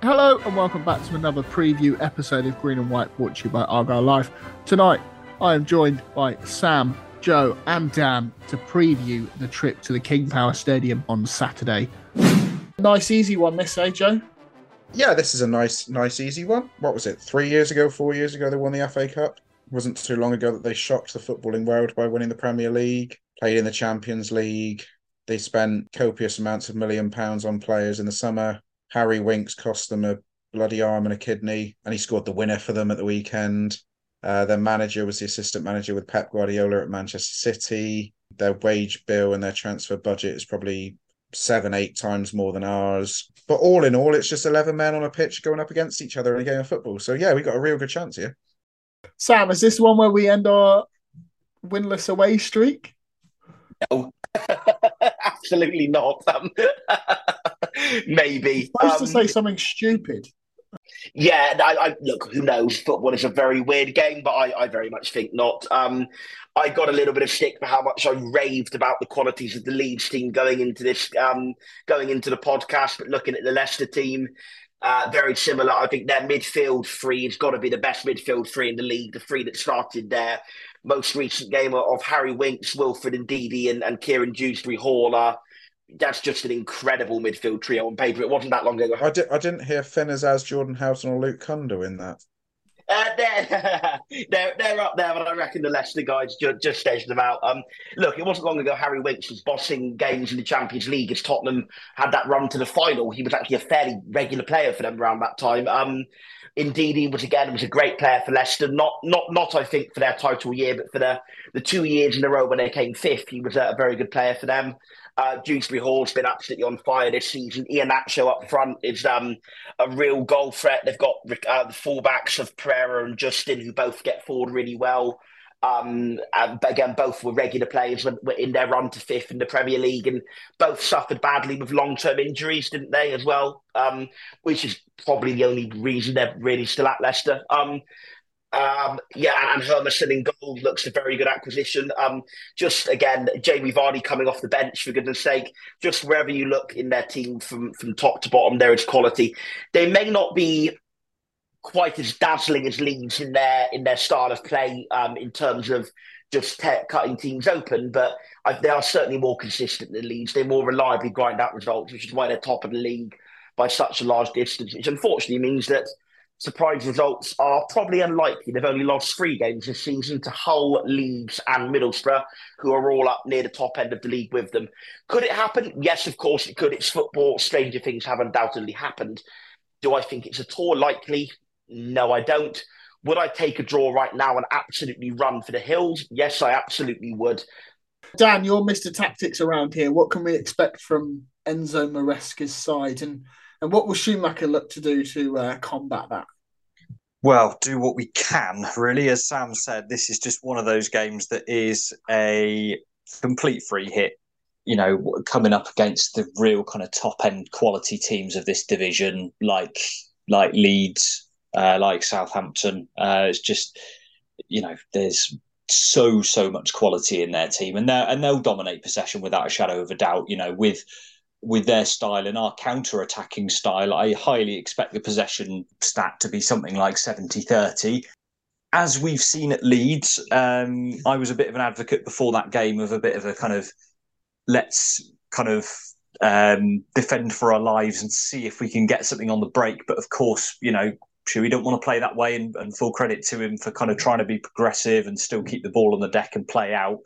Hello and welcome back to another preview episode of Green and White brought to you by Argyle Life. Tonight, I am joined by Sam, Joe, and Dan to preview the trip to the King Power Stadium on Saturday. Nice, easy one this, eh, Joe? Yeah, this is a nice, nice, easy one. What was it? Three years ago, four years ago, they won the FA Cup. It wasn't too long ago that they shocked the footballing world by winning the Premier League, played in the Champions League. They spent copious amounts of million pounds on players in the summer. Harry Winks cost them a bloody arm and a kidney, and he scored the winner for them at the weekend. Uh, their manager was the assistant manager with Pep Guardiola at Manchester City. Their wage bill and their transfer budget is probably seven, eight times more than ours. But all in all, it's just 11 men on a pitch going up against each other in a game of football. So, yeah, we got a real good chance here. Sam, is this one where we end our winless away streak? No, absolutely not. Maybe. Supposed Um, to say something stupid. Yeah, I, I, look, who knows? Football is a very weird game, but I, I very much think not. Um, I got a little bit of stick for how much I raved about the qualities of the Leeds team going into this, um, going into the podcast. But looking at the Leicester team, uh, very similar. I think their midfield three has got to be the best midfield three in the league. The three that started their most recent game of Harry Winks, Wilfred Ndidi, and, and Kieran Dewsbury Hall are. That's just an incredible midfield trio on paper. It wasn't that long ago. I, di- I didn't hear Finn Azaz Jordan Houghton or Luke Cundle in that. Uh, they're, they're they're up there, but I reckon the Leicester guys just, just edged them out. Um, look, it wasn't long ago Harry Winks was bossing games in the Champions League as Tottenham had that run to the final. He was actually a fairly regular player for them around that time. Um, indeed, he was again was a great player for Leicester. Not not not I think for their title year, but for the the two years in a row when they came fifth, he was a, very good player for them. Uh, Dewsbury Hall's been absolutely on fire this season. Iheanacho up front is um, a real goal threat. They've got uh, the fullbacks of Pereira and Justin, who both get forward really well. Um, and again, both were regular players when, were in their run to fifth in the Premier League, and both suffered badly with long-term injuries, didn't they, as well? Um, which is probably the only reason they're really still at Leicester. Um, um, yeah, and Hermansen in goal looks a very good acquisition. Um, just again, Jamie Vardy coming off the bench for goodness sake. Just wherever you look in their team from from top to bottom, there is quality. They may not be quite as dazzling as Leeds in their in their style of play um, in terms of just te- cutting teams open, but I, they are certainly more consistent than Leeds. They more reliably grind out results, which is why they're top of the league by such a large distance. Which unfortunately means that surprise results are probably unlikely. They've only lost three games this season to Hull, Leeds, and Middlesbrough, who are all up near the top end of the league with them. Could it happen? Yes, of course it could. It's football. Stranger things have undoubtedly happened. Do I think it's at all likely? No, I don't. Would I take a draw right now and absolutely run for the hills? Yes, I absolutely would. Dan, you're Mr. Tactics around here. What can we expect from Enzo Maresca's side, and and what will Schumacher look to do to uh, combat that? Well, do what we can, really. As Sam said, this is just one of those games that is a complete free hit. you know, coming up against the real kind of top end quality teams of this division, like like Leeds, uh, like Southampton. Uh, it's just, you know, there's so so much quality in their team, and they and they'll dominate possession without a shadow of a doubt. You know, with with their style and our counter attacking style, I highly expect the possession stat to be something like 70 30. As we've seen at Leeds, um, I was a bit of an advocate before that game of a bit of a kind of let's kind of um, defend for our lives and see if we can get something on the break. But of course, you know, we don't want to play that way and, and full credit to him for kind of trying to be progressive and still keep the ball on the deck and play out.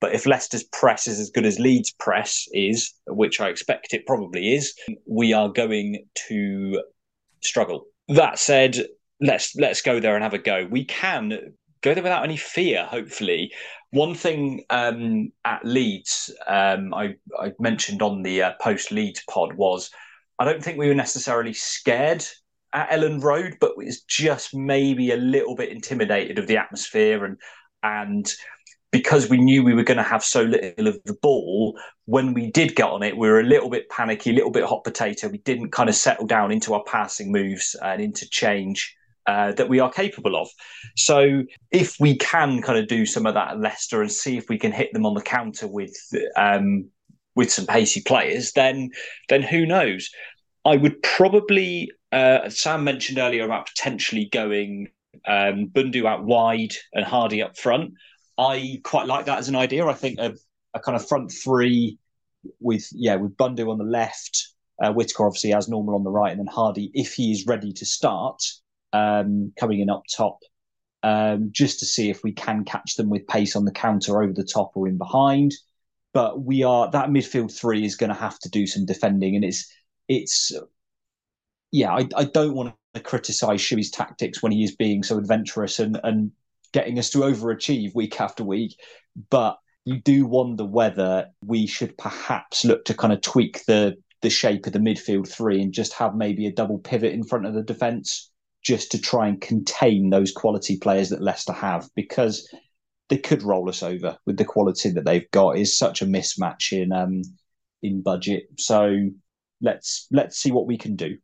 But if Leicester's press is as good as Leeds' press is, which I expect it probably is, we are going to struggle. That said, let's let's go there and have a go. We can go there without any fear. Hopefully, one thing um, at Leeds, um, I, I, mentioned on the uh, post Leeds pod was I don't think we were necessarily scared at Elland Road, but was just maybe a little bit intimidated of the atmosphere and and because we knew we were going to have so little of the ball, when we did get on it, we were a little bit panicky, a little bit hot potato. We didn't kind of settle down into our passing moves and into change uh, that we are capable of. So if we can kind of do some of that at Leicester and see if we can hit them on the counter with um, with some pacey players, then then who knows? I would probably. Uh, Sam mentioned earlier about potentially going um, Bundu out wide and Hardie up front. I quite like that as an idea. I think a, a kind of front three with yeah with Bundu on the left, uh, Whittaker obviously as normal on the right, and then Hardie if he is ready to start um, coming in up top, um, just to see if we can catch them with pace on the counter over the top or in behind. But we are that midfield three is going to have to do some defending, and it's it's yeah. I, I don't want to criticise Shuey's tactics when he is being so adventurous and and getting us to overachieve week after week. But you do wonder whether we should perhaps look to kind of tweak the the shape of the midfield three and just have maybe a double pivot in front of the defence just to try and contain those quality players that Leicester have because they could roll us over with the quality that they've got is such a mismatch in um in budget. So let's let's see what we can do.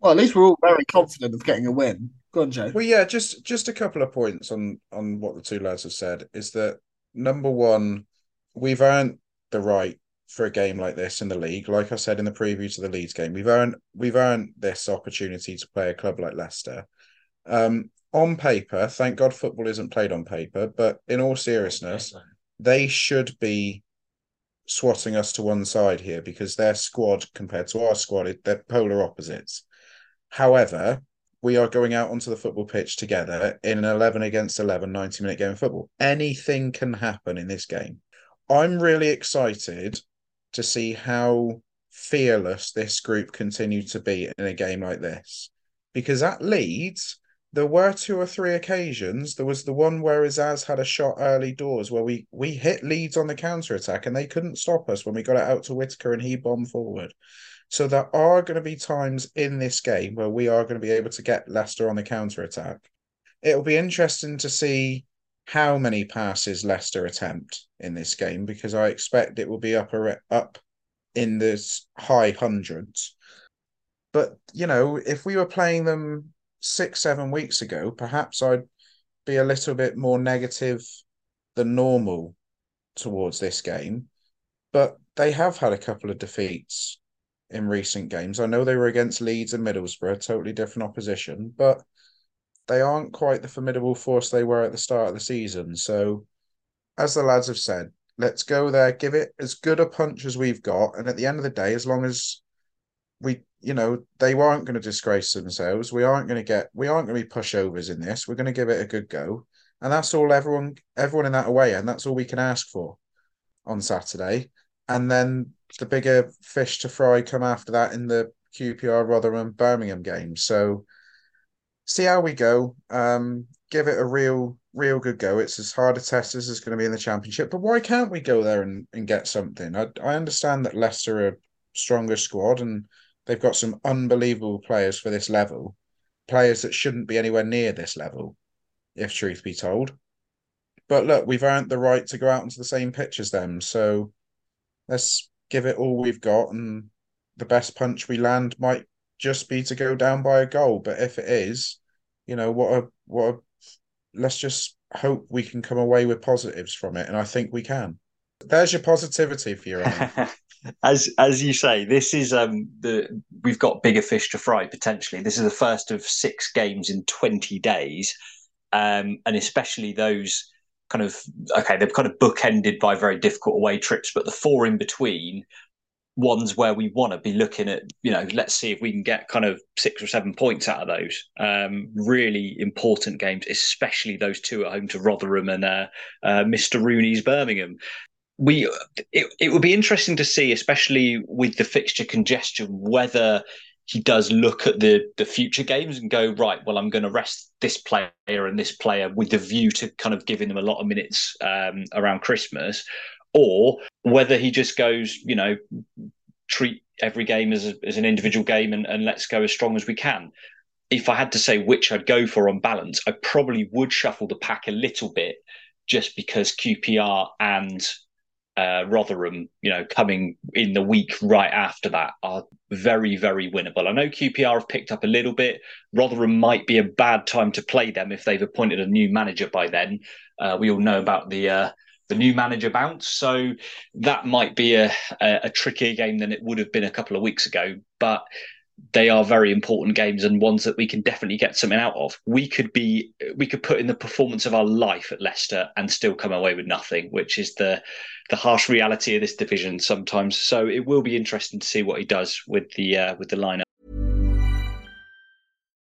Well, at least we're all very confident of getting a win. Go on, Joe. Well, yeah, just just a couple of points on on what the two lads have said is that number one, we've earned the right for a game like this in the league. Like I said in the preview to the Leeds game, we've earned we've earned this opportunity to play a club like Leicester. Um, on paper, thank God football isn't played on paper, but in all seriousness, they should be swatting us to one side here because their squad compared to our squad, they're polar opposites. However, we are going out onto the football pitch together in an 11 against 11 90 minute game of football. Anything can happen in this game. I'm really excited to see how fearless this group continue to be in a game like this. Because at Leeds, there were two or three occasions. There was the one where Azaz had a shot early doors where we we hit Leeds on the counter attack and they couldn't stop us when we got it out to Whittaker and he bombed forward. So there are going to be times in this game where we are going to be able to get Leicester on the counter attack. It'll be interesting to see how many passes Leicester attempt in this game because I expect it will be up up in this high hundreds. But you know, if we were playing them six, seven weeks ago, perhaps I'd be a little bit more negative than normal towards this game. But they have had a couple of defeats in recent games. I know they were against Leeds and Middlesbrough, totally different opposition, but they aren't quite the formidable force they were at the start of the season. So, as the lads have said, let's go there, give it as good a punch as we've got, and at the end of the day, as long as we, you know, they aren't going to disgrace themselves, we aren't going to get, we aren't going to be pushovers in this. We're going to give it a good go, and that's all everyone, everyone in that away, and that's all we can ask for on Saturday. And then the bigger fish to fry come after that in the QPR Rotherham Birmingham game. So see how we go. Um, give it a real, real good go. It's as hard a test as it's going to be in the championship. But why can't we go there and, and get something? I, I understand that Leicester are a stronger squad and they've got some unbelievable players for this level, players that shouldn't be anywhere near this level, if truth be told. But look, we've earned the right to go out onto the same pitch as them. So let's give it all we've got, and the best punch we land might just be to go down by a goal. But if it is, you know, what a what a let's just hope we can come away with positives from it, and I think we can. There's your positivity for your own. as as you say, this is um the we've got bigger fish to fry potentially. This is the first of six games in twenty days, um, and especially those kind of okay, they're kind of bookended by very difficult away trips, but the four in between ones where we want to be looking at, you know, let's see if we can get kind of six or seven points out of those. Um, really important games, especially those two at home to Rotherham and uh, uh, Mr. Rooney's Birmingham we it, it would be interesting to see, especially with the fixture congestion, whether he does look at the the future games and go right. Well, I'm going to rest this player and this player with the view to kind of giving them a lot of minutes um, around Christmas, or whether he just goes, you know, treat every game as, a, as an individual game and, and let's go as strong as we can. If I had to say which I'd go for on balance, I probably would shuffle the pack a little bit just because QPR and uh, Rotherham, you know, coming in the week right after that are very, very winnable. I know QPR have picked up a little bit. Rotherham might be a bad time to play them if they've appointed a new manager by then. Uh, we all know about the uh, the new manager bounce, so that might be a, a, a trickier game than it would have been a couple of weeks ago. But they are very important games and ones that we can definitely get something out of. We could be we could put in the performance of our life at Leicester and still come away with nothing, which is the the harsh reality of this division sometimes. So it will be interesting to see what he does with the uh, with the lineup.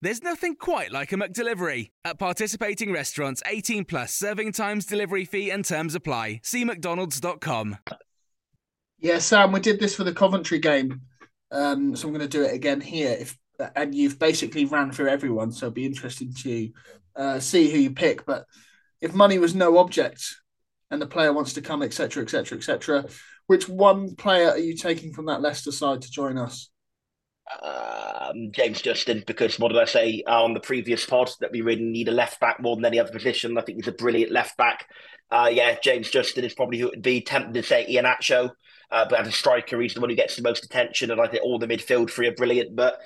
There's nothing quite like a McDelivery. At participating restaurants, 18 plus serving times, delivery fee, and terms apply. See McDonald's.com. Yeah, Sam, we did this for the Coventry game, um, so I'm going to do it again here. If and you've basically ran through everyone, so it'd be interesting to uh, see who you pick. But if money was no object, and the player wants to come, etc., etc., etc., which one player are you taking from that Leicester side to join us? Um, James Justin because what did I say on the previous pod that we really need a left back more than any other position. I think he's a brilliant left back. Uh, yeah, James Justin is probably who it would be tempted to say Iheanacho, uh, but as a striker, he's the one who gets the most attention, and I think all the midfield three are brilliant. But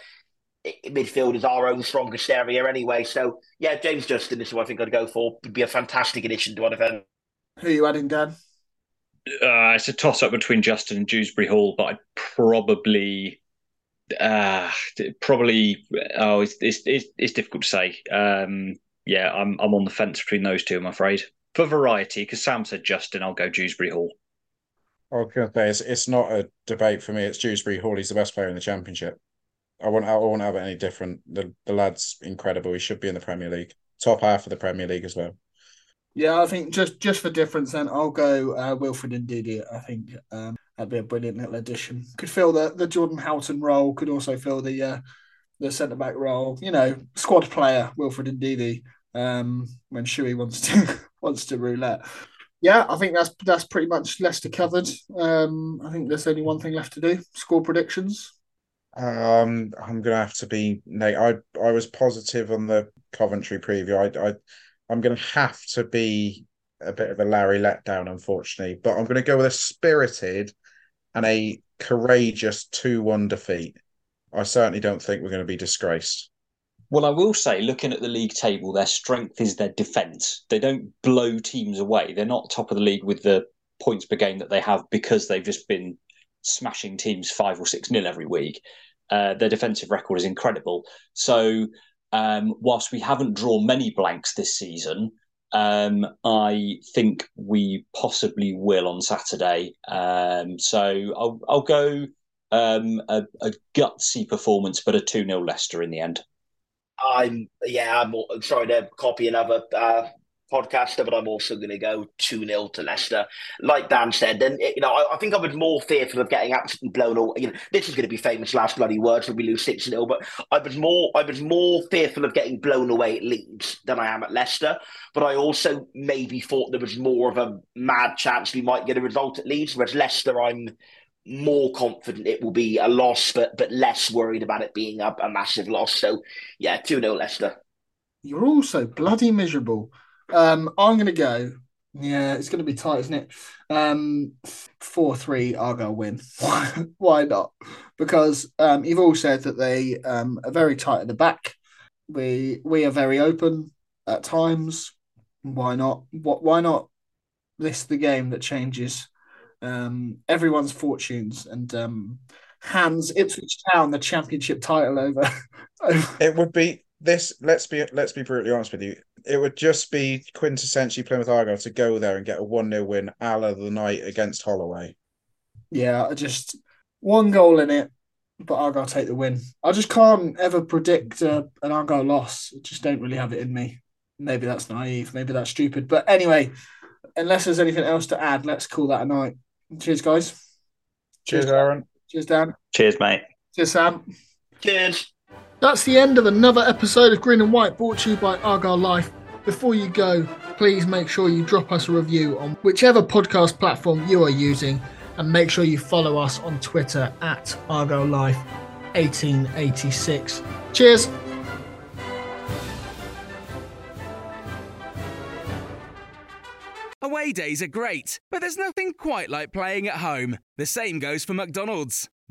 midfield is our own strongest area anyway. So yeah, James Justin is who I think I'd go for. Would be a fantastic addition to our defence. Who are you adding, Dan? Uh, it's a toss up between Justin and Dewsbury Hall, but I'd probably uh, probably oh, it's, it's, it's it's difficult to say. Um, yeah, I'm I'm on the fence between those two. I'm afraid for variety, because Sam said Justin, I'll go Dewsbury Hall. I was going to say it's, it's not a debate for me. It's Dewsbury Hall. He's the best player in the championship. I won't I won't have it any different. The the lad's incredible. He should be in the Premier League, top half of the Premier League as well. Yeah, I think just just for difference, then I'll go uh, Wilfred Ndidi. I think um, that'd be a brilliant little addition. Could fill the the Jordan Houghton role. Could also fill the uh, the centre back role. You know, squad player Wilfred Ndidi. Um, when Shuey wants to wants to roulette. Yeah, I think that's that's pretty much Leicester covered. Um, I think there's only one thing left to do: score predictions. Um, I'm gonna have to be Nate. I I was positive on the Coventry preview. I I I'm gonna have to be a bit of a Larry letdown, unfortunately. But I'm gonna go with a spirited and a courageous two-one defeat. I certainly don't think we're going to be disgraced. Well, I will say, looking at the league table, their strength is their defence. They don't blow teams away. They're not top of the league with the points per game that they have because they've just been smashing teams five or six nil every week. Uh, their defensive record is incredible. So, um, whilst we haven't drawn many blanks this season, um, I think we possibly will on Saturday. Um, so I'll, I'll go um, a, a, gutsy performance, but a 2 0 Leicester in the end. I'm, yeah, I'm sorry to copy another uh, podcaster, but I'm also going to go 2 0 to Leicester. Like Dan said, then, you know, I, I, think I was more fearful of getting absolutely blown away. You know, this is going to be famous last bloody words when we lose 6 0, but I was more I was more fearful of getting blown away at Leeds than I am at Leicester. But I also maybe thought there was more of a mad chance we might get a result at Leeds, whereas Leicester, I'm more confident it will be a loss, but but less worried about it being a, a massive loss. So, yeah, 2 0 Leicester. You're also bloody miserable. Um, I'm going to go. Yeah, it's going to be tight, isn't it? Um, four three Argyle win. Why not? Because um, you've all said that they um, are very tight at the back. We we are very open at times. Why not? What? Why not? This the game that changes um, everyone's fortunes and um, hands Ipswich Town the championship title over. it would be this. Let's be let's be brutally honest with you it would just be quintessentially Plymouth Argyle to go there and get a 1 0 win a la the night against Holloway. Yeah, just one goal in it, but Argyle take the win. I just can't ever predict uh, an Argyle loss. I just don't really have it in me. Maybe that's naive. Maybe that's stupid. But anyway, unless there's anything else to add, let's call that a night. Cheers, guys. Cheers, Cheers Aaron. Cheers, Dan. Cheers, mate. Cheers, Sam. Cheers. That's the end of another episode of Green and White brought to you by Argyle Life. Before you go, please make sure you drop us a review on whichever podcast platform you are using and make sure you follow us on Twitter at Argyle Life 1886. Cheers. Away days are great, but there's nothing quite like playing at home. The same goes for McDonald's.